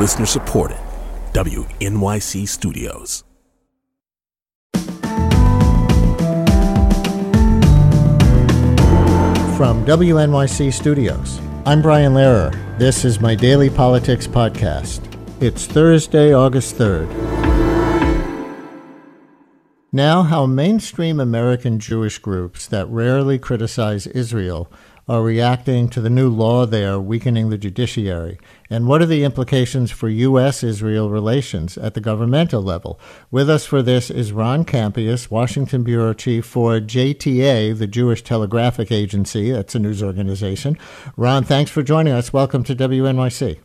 Listener supported. WNYC Studios. From WNYC Studios, I'm Brian Lehrer. This is my daily politics podcast. It's Thursday, August 3rd. Now, how mainstream American Jewish groups that rarely criticize Israel are reacting to the new law there weakening the judiciary? And what are the implications for U.S. Israel relations at the governmental level? With us for this is Ron Kampeas, Washington Bureau Chief for JTA, the Jewish Telegraphic Agency. That's a news organization. Ron, thanks for joining us. Welcome to WNYC.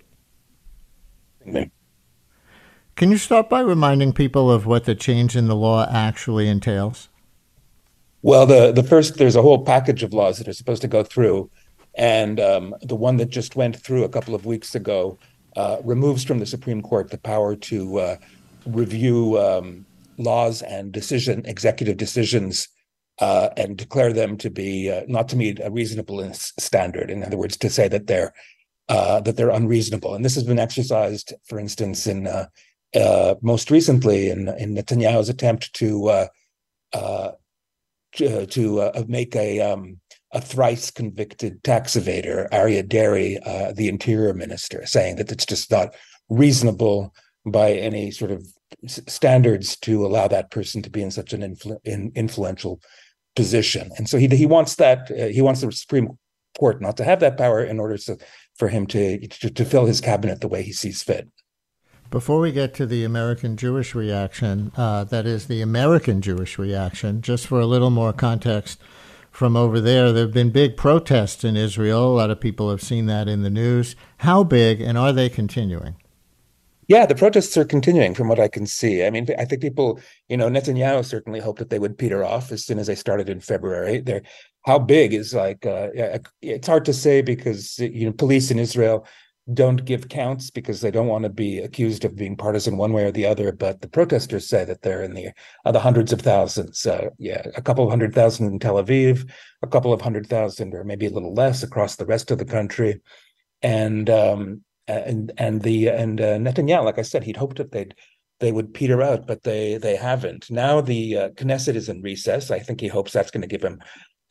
Can you start by reminding people of what the change in the law actually entails? Well, the the first there's a whole package of laws that are supposed to go through, and um, the one that just went through a couple of weeks ago uh, removes from the Supreme Court the power to uh, review um, laws and decision executive decisions uh, and declare them to be uh, not to meet a reasonable standard. In other words, to say that they're uh, that they're unreasonable. And this has been exercised, for instance, in uh, most recently in in Netanyahu's attempt to uh, to uh, make a um, a thrice convicted tax evader, Aryeh Deri, uh, the interior minister, saying that it's just not reasonable by any sort of standards to allow that person to be in such an influ- in influential position. And so he he wants that uh, he wants the Supreme Court not to have that power in order to, for him to, to to fill his cabinet the way he sees fit. Before we get to the American Jewish reaction, uh, that is the American Jewish reaction, just for a little more context from over there, there have been big protests in Israel. A lot of people have seen that in the news. How big, and are they continuing? Yeah, the protests are continuing from what I can see. I mean, I think people, you know, Netanyahu certainly hoped that they would peter off as soon as they started in February. They're, how big is like, uh, it's hard to say because, you know, police in Israel don't give counts because they don't want to be accused of being partisan one way or the other. But the protesters say that they're in the uh, the hundreds of thousands. Uh, yeah, a couple of hundred thousand in Tel Aviv, a couple of hundred thousand, or maybe a little less across the rest of the country. And um, and and the and uh, Netanyahu, like I said, he'd hoped that they'd they would peter out, but they they haven't. Now the uh, Knesset is in recess. I think he hopes that's going to give him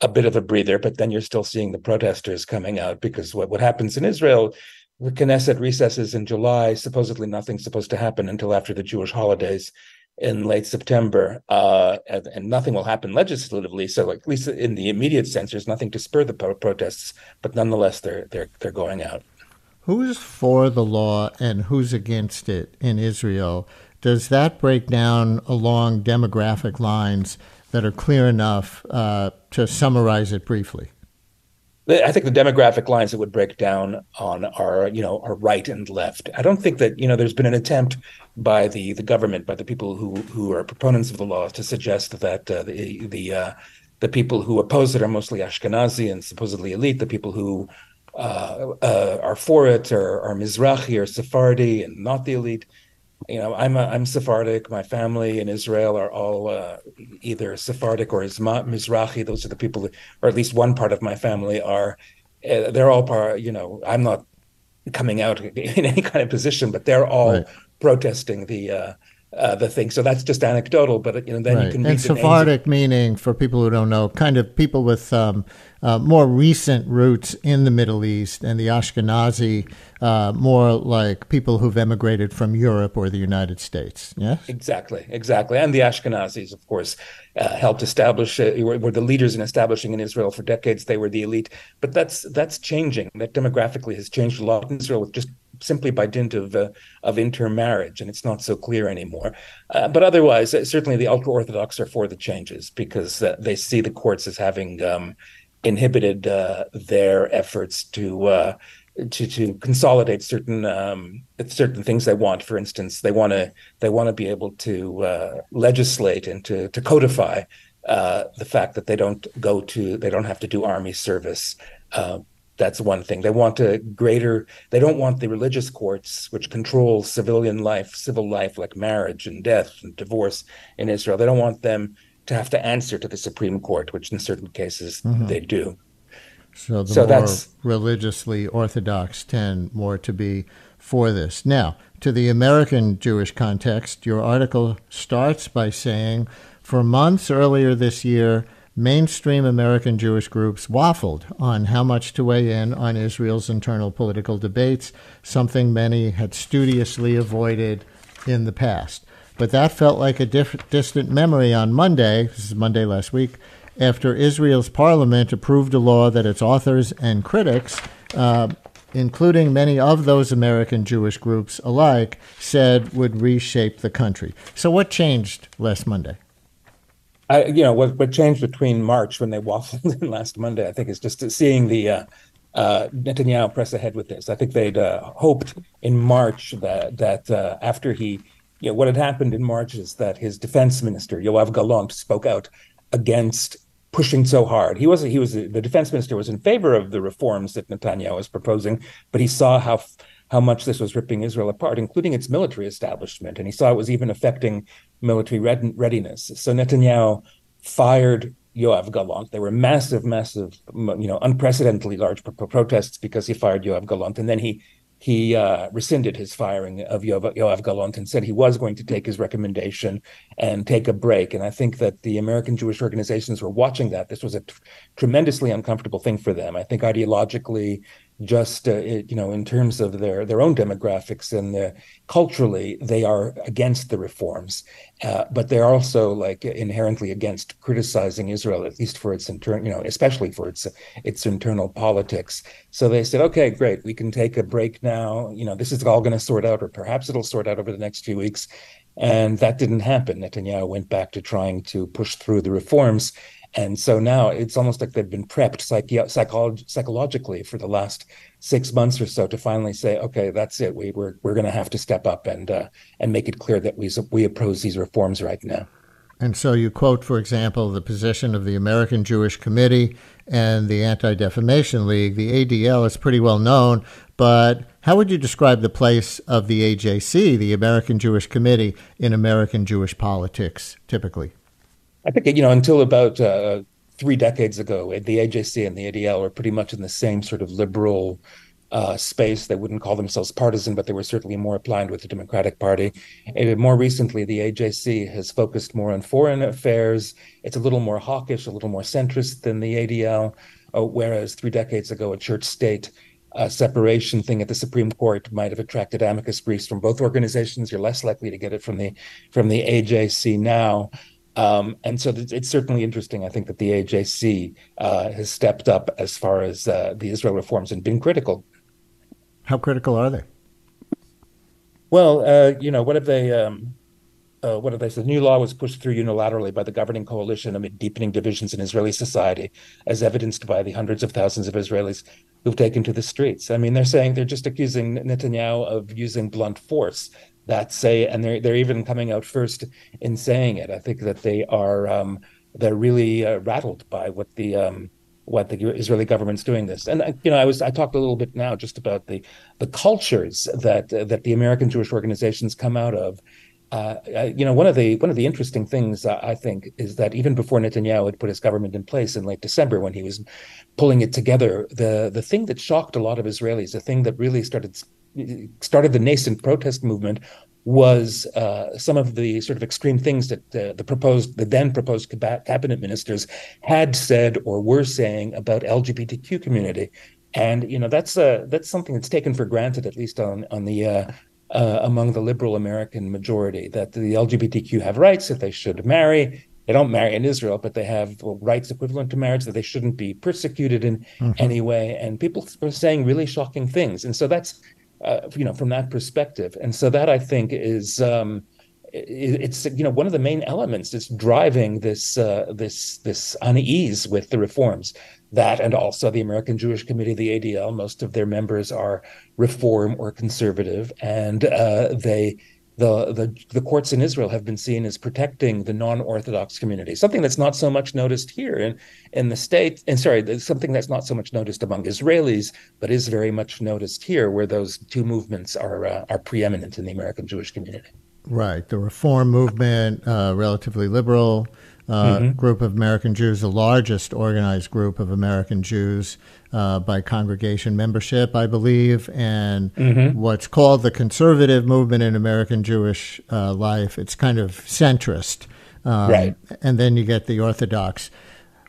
a bit of a breather. But then you're still seeing the protesters coming out because what what happens in Israel Knesset recesses in July. Supposedly, nothing's supposed to happen until after the Jewish holidays in late September, uh, and, and, nothing will happen legislatively. So, at least in the immediate sense, there's nothing to spur the pro- protests. But nonetheless, they're they're they're going out. Who's for the law and who's against it in Israel? Does that break down along demographic lines that are clear enough uh, to summarize it briefly? I think the demographic lines that would break down on are, you know, are right and left. I don't think that, you know, there's been an attempt by the the government, by the people who who are proponents of the law, to suggest that uh, the the uh, the people who oppose it are mostly Ashkenazi and supposedly elite. The people who uh, uh are for it are, are Mizrahi or Sephardi and not the elite you know, I'm a, I'm Sephardic. My family in Israel are all uh, either Sephardic or Isma- Mizrahi. Those are the people, that, or at least one part of my family are. Uh, they're all part. You know, I'm not coming out in any kind of position, but they're all right. protesting the uh, uh, the thing. So that's just anecdotal, but you know, then right. you can. read. And Sephardic meaning, for people who don't know, kind of people with um, uh, more recent roots in the Middle East, and the Ashkenazi uh, more like people who've emigrated from Europe or the United States. Yes, exactly, exactly. And the Ashkenazis, of course, uh, helped establish uh, were, were, the leaders in establishing in Israel for decades. They were the elite, but that's that's changing. That demographically has changed a lot in Israel with just simply by dint of uh, of intermarriage, and it's not so clear anymore. Uh, but otherwise, uh, certainly the ultra orthodox are for the changes because uh, they see the courts as having um, inhibited uh, their efforts to. To, to consolidate certain um, certain things they want. For instance, they want to they want to be able to legislate and to to codify uh, the fact that they don't go to they don't have to do army service uh, that's one thing. They want a greater, they don't want the religious courts, which control civilian life, civil life, like marriage and death and divorce in Israel. They don't want them to have to answer to the Supreme Court, which in certain cases mm-hmm. they do. So the so more that's, religiously orthodox tend more to be for this. Now, to the American Jewish context, your article starts by saying for months earlier this year, mainstream American Jewish groups waffled on how much to weigh in on Israel's internal political debates, something many had studiously avoided in the past. But that felt like a diff- distant memory on Monday, this is Monday last week, after Israel's parliament approved a law that its authors and critics, uh, including many of those American Jewish groups alike, said would reshape the country. So, what changed last Monday? I, you know, what, what changed between March when they waffled and last Monday, I think, is just seeing the uh, uh, Netanyahu press ahead with this. I think they'd uh, hoped in March that that uh, after he, you know, what had happened in March is that his defense minister Yoav Gallant spoke out against pushing so hard. He was he was the defense minister was in favor of the reforms that Netanyahu was proposing, but he saw how how much this was ripping Israel apart, including its military establishment, and he saw it was even affecting military readiness. So Netanyahu fired Yoav Gallant. There were massive, massive, you know, unprecedentedly large pro- protests because he fired Yoav Gallant, and then he he uh, rescinded his firing of Yoav, Yoav Gallant and said he was going to take his recommendation and take a break. And I think that the American Jewish organizations were watching that. This was a t- tremendously uncomfortable thing for them. I think ideologically, just uh, it, you know in terms of their their own demographics and the, culturally they are against the reforms. Uh, but they're also like inherently against criticizing Israel at least for its internal you know especially for its its internal politics. So they said okay great we can take a break now. You know this is all going to sort out or perhaps it'll sort out over the next few weeks. And that didn't happen. Netanyahu went back to trying to push through the reforms and so now it's almost like they've been prepped psych- psychologically for the last six months or so to finally say, okay, that's it. We, we're we're going to have to step up and uh, and make it clear that we we oppose these reforms right now. And so you quote, for example, the position of the American Jewish Committee and the Anti Defamation League. The ADL is pretty well known, but how would you describe the place of the AJC, the American Jewish Committee, in American Jewish politics typically? I think you know until about uh, three decades ago, the AJC and the ADL were pretty much in the same sort of liberal uh, space. They wouldn't call themselves partisan, but they were certainly more aligned with the Democratic Party. And more recently, the AJC has focused more on foreign affairs. It's a little more hawkish, a little more centrist than the ADL. Uh, whereas three decades ago, a church-state uh, separation thing at the Supreme Court might have attracted amicus briefs from both organizations. You're less likely to get it from the from the AJC now. Um, and so it's certainly interesting, I think, that the AJC uh, has stepped up as far as uh, the Israel reforms and been critical. How critical are they? Well, uh, you know, what have they? Um, uh, what have they said? The new law was pushed through unilaterally by the governing coalition amid deepening divisions in Israeli society, as evidenced by the hundreds of thousands of Israelis who've taken to the streets. I mean, they're saying they're just accusing Netanyahu of using blunt force that say, and they're they're even coming out first in saying it. I think that they are um, they're really uh, rattled by what the um, what the Israeli government's doing this. And uh, you know, I was I talked a little bit now just about the the cultures that uh, that the American Jewish organizations come out of. Uh, you know, one of the one of the interesting things uh, I think is that even before Netanyahu had put his government in place in late December, when he was pulling it together, the the thing that shocked a lot of Israelis, the thing that really started started the nascent protest movement was uh, some of the sort of extreme things that uh, the proposed, the then proposed cabinet ministers had said or were saying about LGBTQ community, and you know that's uh, that's something that's taken for granted, at least on on the uh, uh, among the liberal American majority, that the LGBTQ have rights, that they should marry. They don't marry in Israel, but they have rights equivalent to marriage, that they shouldn't be persecuted in mm-hmm. any way. And people were saying really shocking things. And so that's uh, you know, from that perspective. And so that I think is um, it, it's you know one of the main elements that's driving this uh, this this unease with the reforms. That and also the American Jewish Committee, the ADL, most of their members are reform or conservative, and uh, they the, the the courts in Israel have been seen as protecting the non-Orthodox community, something that's not so much noticed here in in the state. And sorry, something that's not so much noticed among Israelis, but is very much noticed here, where those two movements are uh, are preeminent in the American Jewish community. Right, the Reform movement, uh, relatively liberal uh, mm-hmm. group of American Jews, the largest organized group of American Jews uh, by congregation membership, I believe, and mm-hmm. what's called the conservative movement in American Jewish uh, life. It's kind of centrist. Um, right. And then you get the Orthodox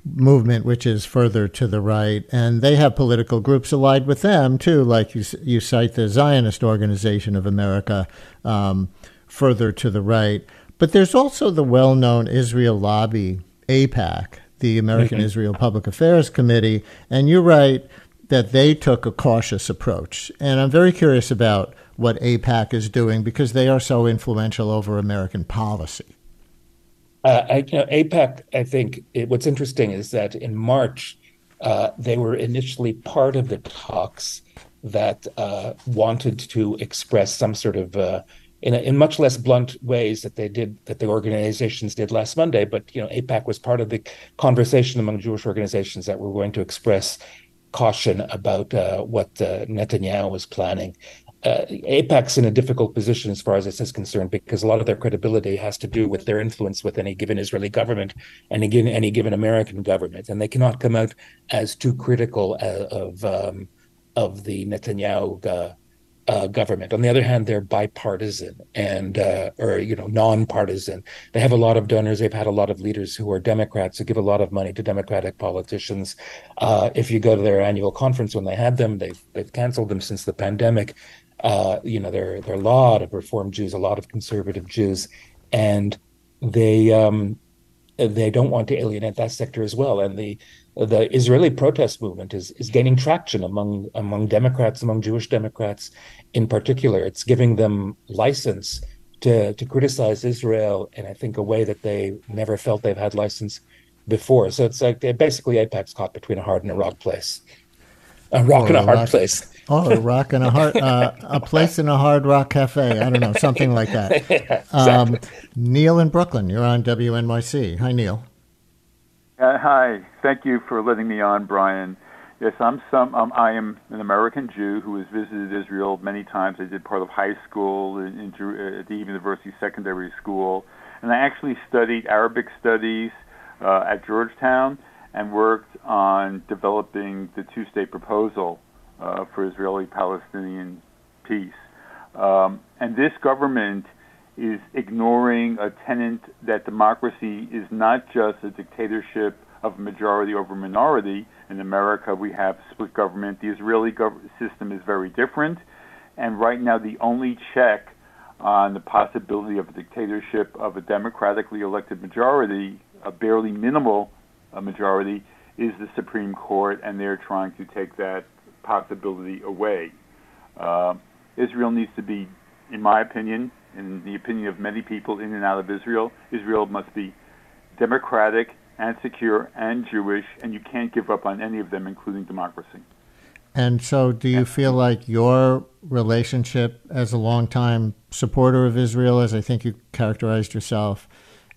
movement, which is further to the right, and they have political groups allied with them too. Like you, you cite the Zionist Organization of America, um, further to the right. But there's also the well-known Israel lobby, AIPAC, the American. Israel Public Affairs Committee, and you write that they took a cautious approach. And I'm very curious about what AIPAC is doing because they are so influential over American policy. Uh, I, you know, AIPAC, I think it, what's interesting is that in March, uh, they were initially part of the talks that uh, wanted to express some sort of, uh, in, a, in much less blunt ways that they did, that the organizations did last Monday. But, you know, AIPAC was part of the conversation among Jewish organizations that were going to express caution about uh, what uh, Netanyahu was planning uh, AIPAC's in a difficult position as far as this is concerned because a lot of their credibility has to do with their influence with any given Israeli government and again any given American government, and they cannot come out as too critical uh, of um, of the Netanyahu uh, government. On the other hand, they're bipartisan and uh, or you know nonpartisan. They have a lot of donors. They've had a lot of leaders who are Democrats who give a lot of money to Democratic politicians. Uh, if you go to their annual conference when they had them, they've they've canceled them since the pandemic uh, you know, there, there are a lot of Reform Jews, a lot of conservative Jews, and they um, they don't want to alienate that sector as well. And the the Israeli protest movement is is gaining traction among among Democrats, among Jewish Democrats in particular. It's giving them license to to criticize Israel in I think a way that they never felt they've had license before. So it's like basically AIPAC's caught between a hard and a rock place, a rock oh, and a hard rock. place. Oh, a rock and a hard, uh, a place in a hard rock cafe. I don't know, something like that. yeah, exactly. um, Neil in Brooklyn, you're on WNYC. Hi, Neil. Uh, hi, thank you for letting me on, Brian. Yes, I'm some. Um, I am an American Jew who has visited Israel many times. I did part of high school in, in, uh, at the University Secondary School, and I actually studied Arabic studies uh, at Georgetown and worked on developing the two-state proposal uh, for Israeli-Palestinian peace. Um, and this government is ignoring a tenet that democracy is not just a dictatorship of majority over minority. In America, we have split government. The Israeli gov- system is very different. And right now, the only check on the possibility of a dictatorship of a democratically elected majority, a barely minimal uh, majority, is the Supreme Court, and they're trying to take that possibility away. Uh, Israel needs to be, in my opinion, in the opinion of many people in and out of Israel, Israel must be democratic and secure and Jewish, and you can't give up on any of them, including democracy. And so, do you feel like your relationship as a longtime supporter of Israel, as I think you characterized yourself,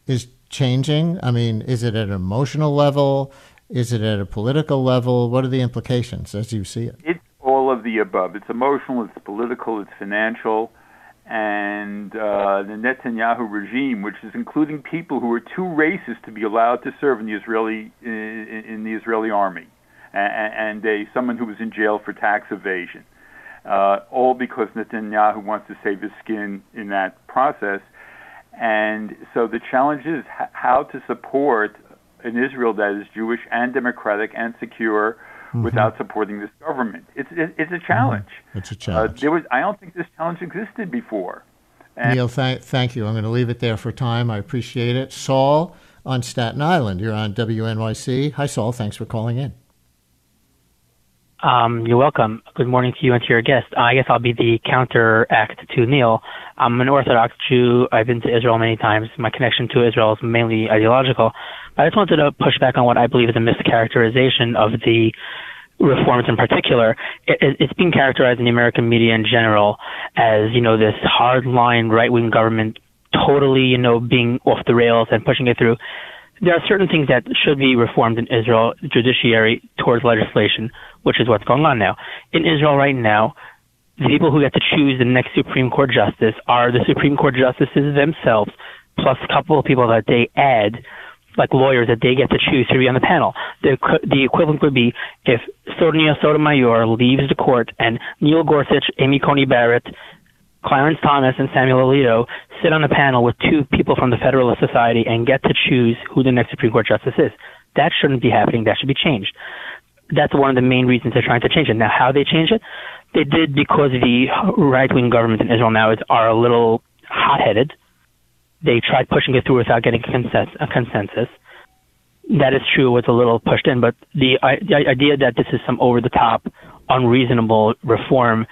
is changing? I mean, is it at an emotional level? Is it at a political level? What are the implications as you see it? It's all of the above. It's emotional, it's political, it's financial. And uh, the Netanyahu regime, which is including people who are too racist to be allowed to serve in the Israeli in, in the Israeli army, and, and a someone who was in jail for tax evasion, uh, all because Netanyahu wants to save his skin in that process. And so the challenge is how to support an Israel that is Jewish and democratic and secure mm-hmm. without supporting this government. It's it, it's a challenge. Mm-hmm. It's a challenge. Uh, there was I don't think this challenge existed before. And Neil, th- thank you. I'm going to leave it there for time. I appreciate it. Saul on Staten Island. You're on WNYC. Hi, Saul. Thanks for calling in. Um, you're welcome. Good morning to you and to your guest. I guess I'll be the counteract to Neil. I'm an Orthodox Jew. I've been to Israel many times. My connection to Israel is mainly ideological. I just wanted to push back on what I believe is a mischaracterization of the reforms in particular. It, it's being characterized in the American media in general as, you know, this hardline right-wing government totally, you know, being off the rails and pushing it through. There are certain things that should be reformed in Israel judiciary towards legislation, which is what's going on now. In Israel right now, the people who get to choose the next Supreme Court justice are the Supreme Court justices themselves, plus a couple of people that they add like lawyers that they get to choose to be on the panel. The the equivalent would be if Sonia Sotomayor leaves the court and Neil Gorsuch, Amy Coney Barrett, Clarence Thomas, and Samuel Alito sit on a panel with two people from the Federalist Society and get to choose who the next Supreme Court justice is. That shouldn't be happening. That should be changed. That's one of the main reasons they're trying to change it. Now, how they change it? They did because the right wing government in Israel now is are a little hot headed. They tried pushing it through without getting a consensus. That is true. It's a little pushed in, but the, the idea that this is some over the top, unreasonable reform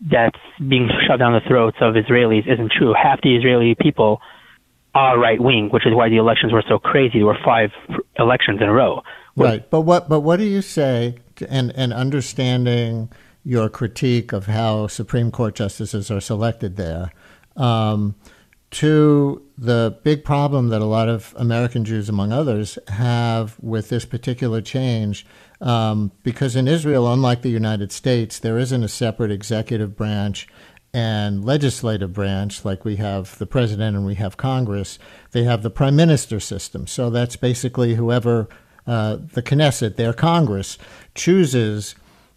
that's being shoved down the throats of Israelis isn't true. Half the Israeli people are right wing, which is why the elections were so crazy. There were five elections in a row. Right, but what but what do you say? And and understanding your critique of how Supreme Court justices are selected there. Um, to the big problem that a lot of American Jews, among others, have with this particular change. Um, because in Israel, unlike the United States, there isn't a separate executive branch and legislative branch like we have the president and we have Congress. They have the prime minister system. So that's basically whoever uh, the Knesset, their Congress, chooses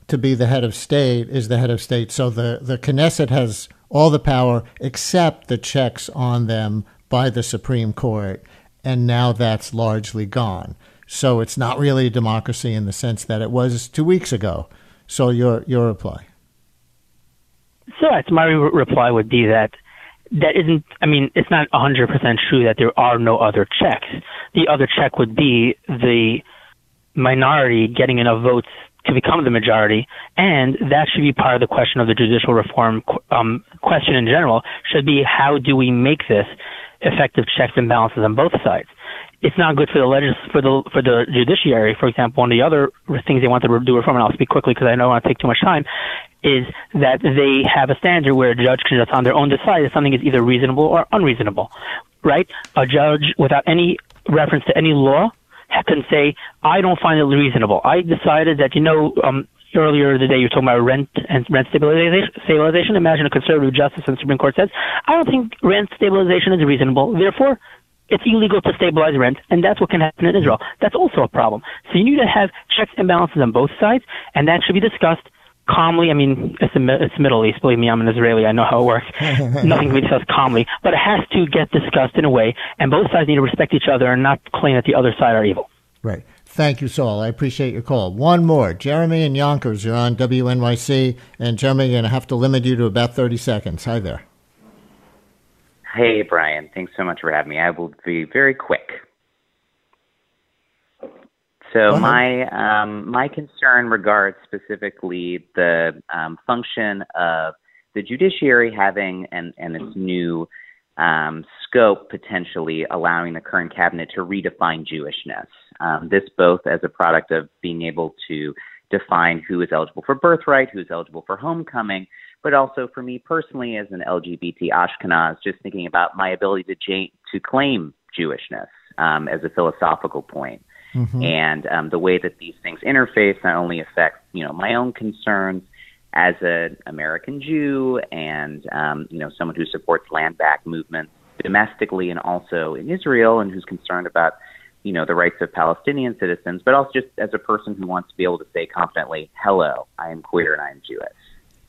to be the head of state is the head of state. So the, the Knesset has all the power except the checks on them by the Supreme Court. And now that's largely gone. So it's not really a democracy in the sense that it was two weeks ago. So your your reply. So my re- reply would be that that isn't. I mean, it's not 100% true that there are no other checks. The other check would be the minority getting enough votes to become the majority, and that should be part of the question of the judicial reform um, question in general. Should be how do we make this effective checks and balances on both sides? It's not good for the legis- for the for the judiciary. For example, one of the other things they want to do reform, and I'll speak quickly because I don't want to take too much time, is that they have a standard where a judge can just on their own decide if something is either reasonable or unreasonable. Right? A judge without any reference to any law can say, I don't find it reasonable. I decided that, you know, um, earlier today you were talking about rent and rent stabilization. stabilization. Imagine a conservative justice in the Supreme Court says, I don't think rent stabilization is reasonable. Therefore, it's illegal to stabilize rent, and that's what can happen in Israel. That's also a problem. So you need to have checks and balances on both sides, and that should be discussed calmly. I mean, it's the, it's Middle East. Believe me, I'm an Israeli. I know how it works. Nothing can be discussed calmly, but it has to get discussed in a way, and both sides need to respect each other and not claim that the other side are evil. Right. Thank you, Saul. I appreciate your call. One more. Jeremy and Yonkers, you're on WNYC. And Jeremy, I'm going to have to limit you to about 30 seconds. Hi there. Hey, Brian. Thanks so much for having me. I will be very quick. So my um, my concern regards specifically the um, function of the judiciary having and, and its new um, scope potentially allowing the current cabinet to redefine Jewishness. Um, this both as a product of being able to define who is eligible for birthright, who is eligible for homecoming, but also for me personally as an LGBT Ashkenaz, just thinking about my ability to to claim Jewishness um, as a philosophical point. Mm-hmm. And um, the way that these things interface not only affects you know my own concerns as an American Jew and um, you know someone who supports land back movements domestically and also in Israel and who's concerned about you know the rights of Palestinian citizens, but also just as a person who wants to be able to say confidently, "Hello, I am queer and I am Jewish."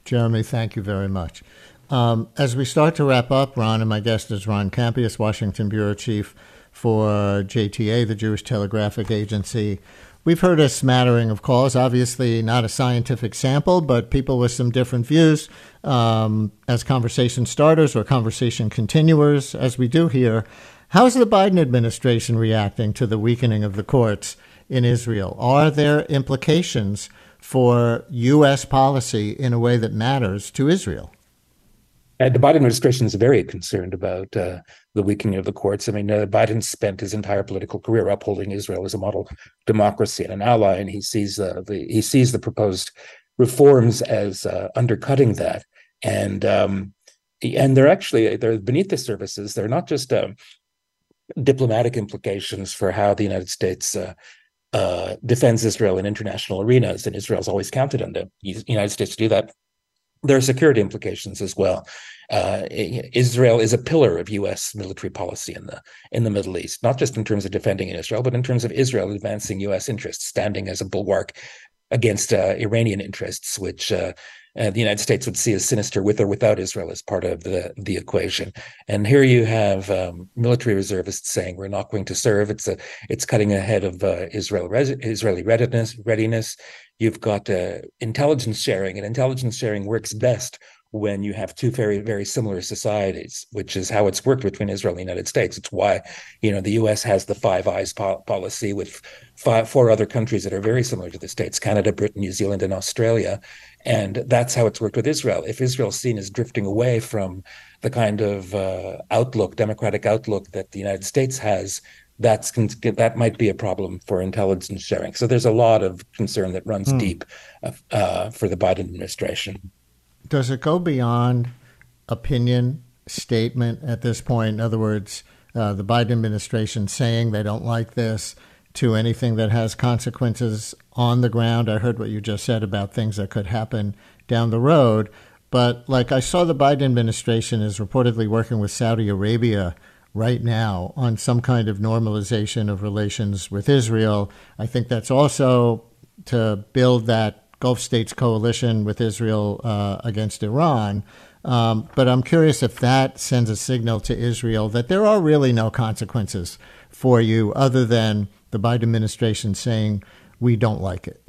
Jeremy, thank you very much. Um, as we start to wrap up, Ron, and my guest is Ron Kampeas, Washington Bureau Chief for JTA, the Jewish Telegraphic Agency. We've heard a smattering of calls, obviously not a scientific sample, but people with some different views um, as conversation starters or conversation continuers, as we do here. How's the Biden administration reacting to the weakening of the courts in Israel? Are there implications for U.S. policy in a way that matters to Israel? Uh, the Biden administration is very concerned about uh, the weakening of the courts. I mean, uh, Biden spent his entire political career upholding Israel as a model democracy and an ally, and he sees uh, the he sees the proposed reforms as uh, undercutting that. And um, and they're actually they're beneath the surfaces. They're not just um, diplomatic implications for how the United States uh, defends Israel in international arenas, and Israel's always counted on the United States to do that there are security implications as well. Uh, Israel is a pillar of U.S. military policy in the in the Middle East, not just in terms of defending Israel, but in terms of Israel advancing U.S. interests, standing as a bulwark against uh, Iranian interests, which uh, uh, the United States would see as sinister with or without Israel as part of the the equation. And here you have um, military reservists saying we're not going to serve. It's a it's cutting ahead of uh, Israel res- Israeli readiness readiness. You've got uh, intelligence sharing, and intelligence sharing works best when you have two very very similar societies which is how it's worked between israel and the united states it's why you know the us has the five eyes po- policy with five, four other countries that are very similar to the states canada britain new zealand and australia and that's how it's worked with israel if israel's seen as drifting away from the kind of uh, outlook democratic outlook that the united states has that's that might be a problem for intelligence sharing. So there's a lot of concern that runs hmm. deep uh, for the Biden administration does it go beyond opinion statement at this point? In other words, uh, the Biden administration saying they don't like this to anything that has consequences on the ground. I heard what you just said about things that could happen down the road. But like I saw the Biden administration is reportedly working with Saudi Arabia right now on some kind of normalization of relations with Israel. I think that's also to build that Gulf states coalition with Israel uh, against Iran. Um, but I'm curious if that sends a signal to Israel that there are really no consequences for you other than the Biden administration saying we don't like it.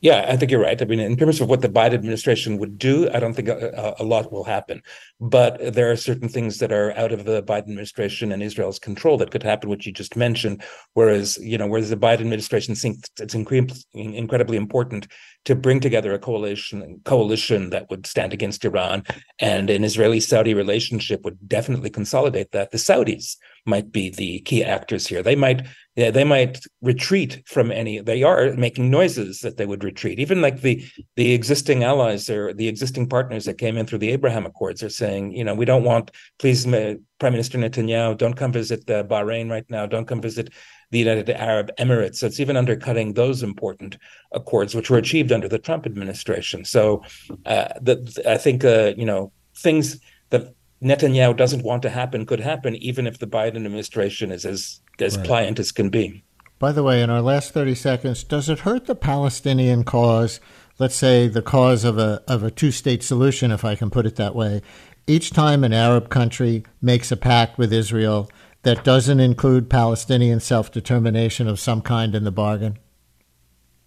Yeah, I think you're right. I mean, in terms of what the Biden administration would do, I don't think a, a, lot will happen. But there are certain things that are out of the Biden administration and Israel's control that could happen, which you just mentioned. Whereas, you know, whereas the Biden administration thinks it's incredibly important to bring together a coalition coalition that would stand against Iran, and an Israeli-Saudi relationship would definitely consolidate that. The Saudis might be the key actors here. They might they might retreat from any. They are making noises that they would retreat. Even like the the existing allies or the existing partners that came in through the Abraham Accords are saying, you know, we don't want. Please, Prime Minister Netanyahu, don't come visit Bahrain right now. Don't come visit the United Arab Emirates. So it's even undercutting those important accords, which were achieved under the Trump administration. So uh, the, I think uh, you know things that Netanyahu doesn't want to happen could happen, even if the Biden administration is as as right. pliant as can be. By the way, in our last thirty seconds, does it hurt the Palestinian cause? Let's say the cause of a of a two state solution, if I can put it that way. Each time an Arab country makes a pact with Israel that doesn't include Palestinian self determination of some kind in the bargain.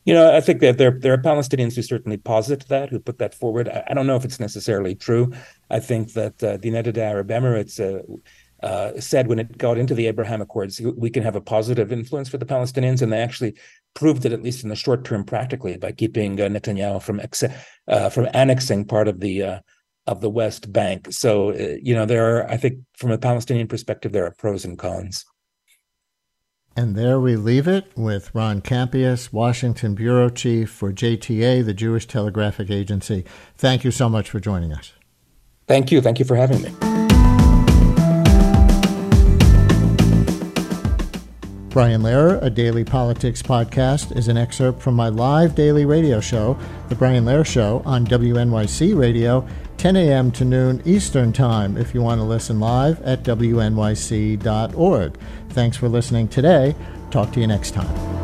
You know, I think that there there are Palestinians who certainly posit that, who put that forward. I, I don't know if it's necessarily true. I think that uh, the United Arab Emirates uh, uh, said when it got into the Abraham Accords, we can have a positive influence for the Palestinians, and they actually proved it at least in the short term, practically by keeping uh, Netanyahu from ex- uh, from annexing part of the uh, of the West Bank. So, you know, there are, I think, from a Palestinian perspective, there are pros and cons. And there we leave it with Ron Kampeas, Washington Bureau Chief for JTA, the Jewish Telegraphic Agency. Thank you so much for joining us. Thank you. Thank you for having me. Brian Lehrer, a daily politics podcast, is an excerpt from my live daily radio show, The Brian Lehrer Show, on WNYC Radio, 10 a.m. to noon Eastern Time, if you want to listen live at WNYC.org. Thanks for listening today. Talk to you next time.